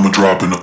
I'ma drop in the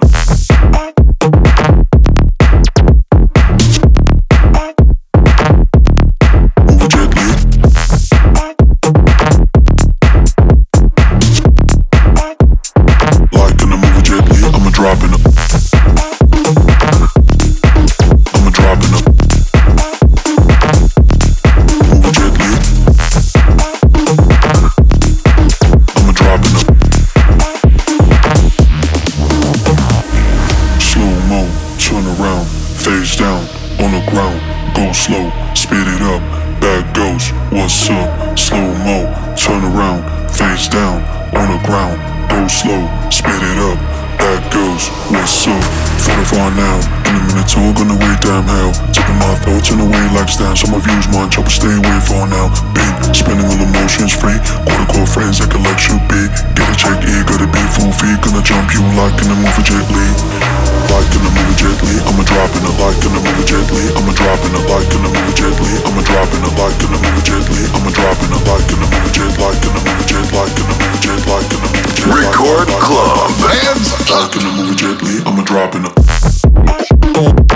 down. So my views munch, I would stay away for now. Big, spending all emotions free. Quarter core friends that can let you be. Get a check, E, gotta be full fee. Gonna jump you like in the movie Jet Li. Like in the movie Jet Li, I'ma drop in a like in the movie Jet Li. I'ma drop in a like in the movie Jet Li. I'ma drop in a like in the movie Jet Li. I'ma drop in a like in the movie Jet like in the movie Jet like in the movie Jet like in the movie Jet. Record Club, bands. Like in the movie Jet Li, I'ma drop in a.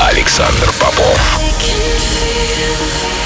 Александр Попов. I can feel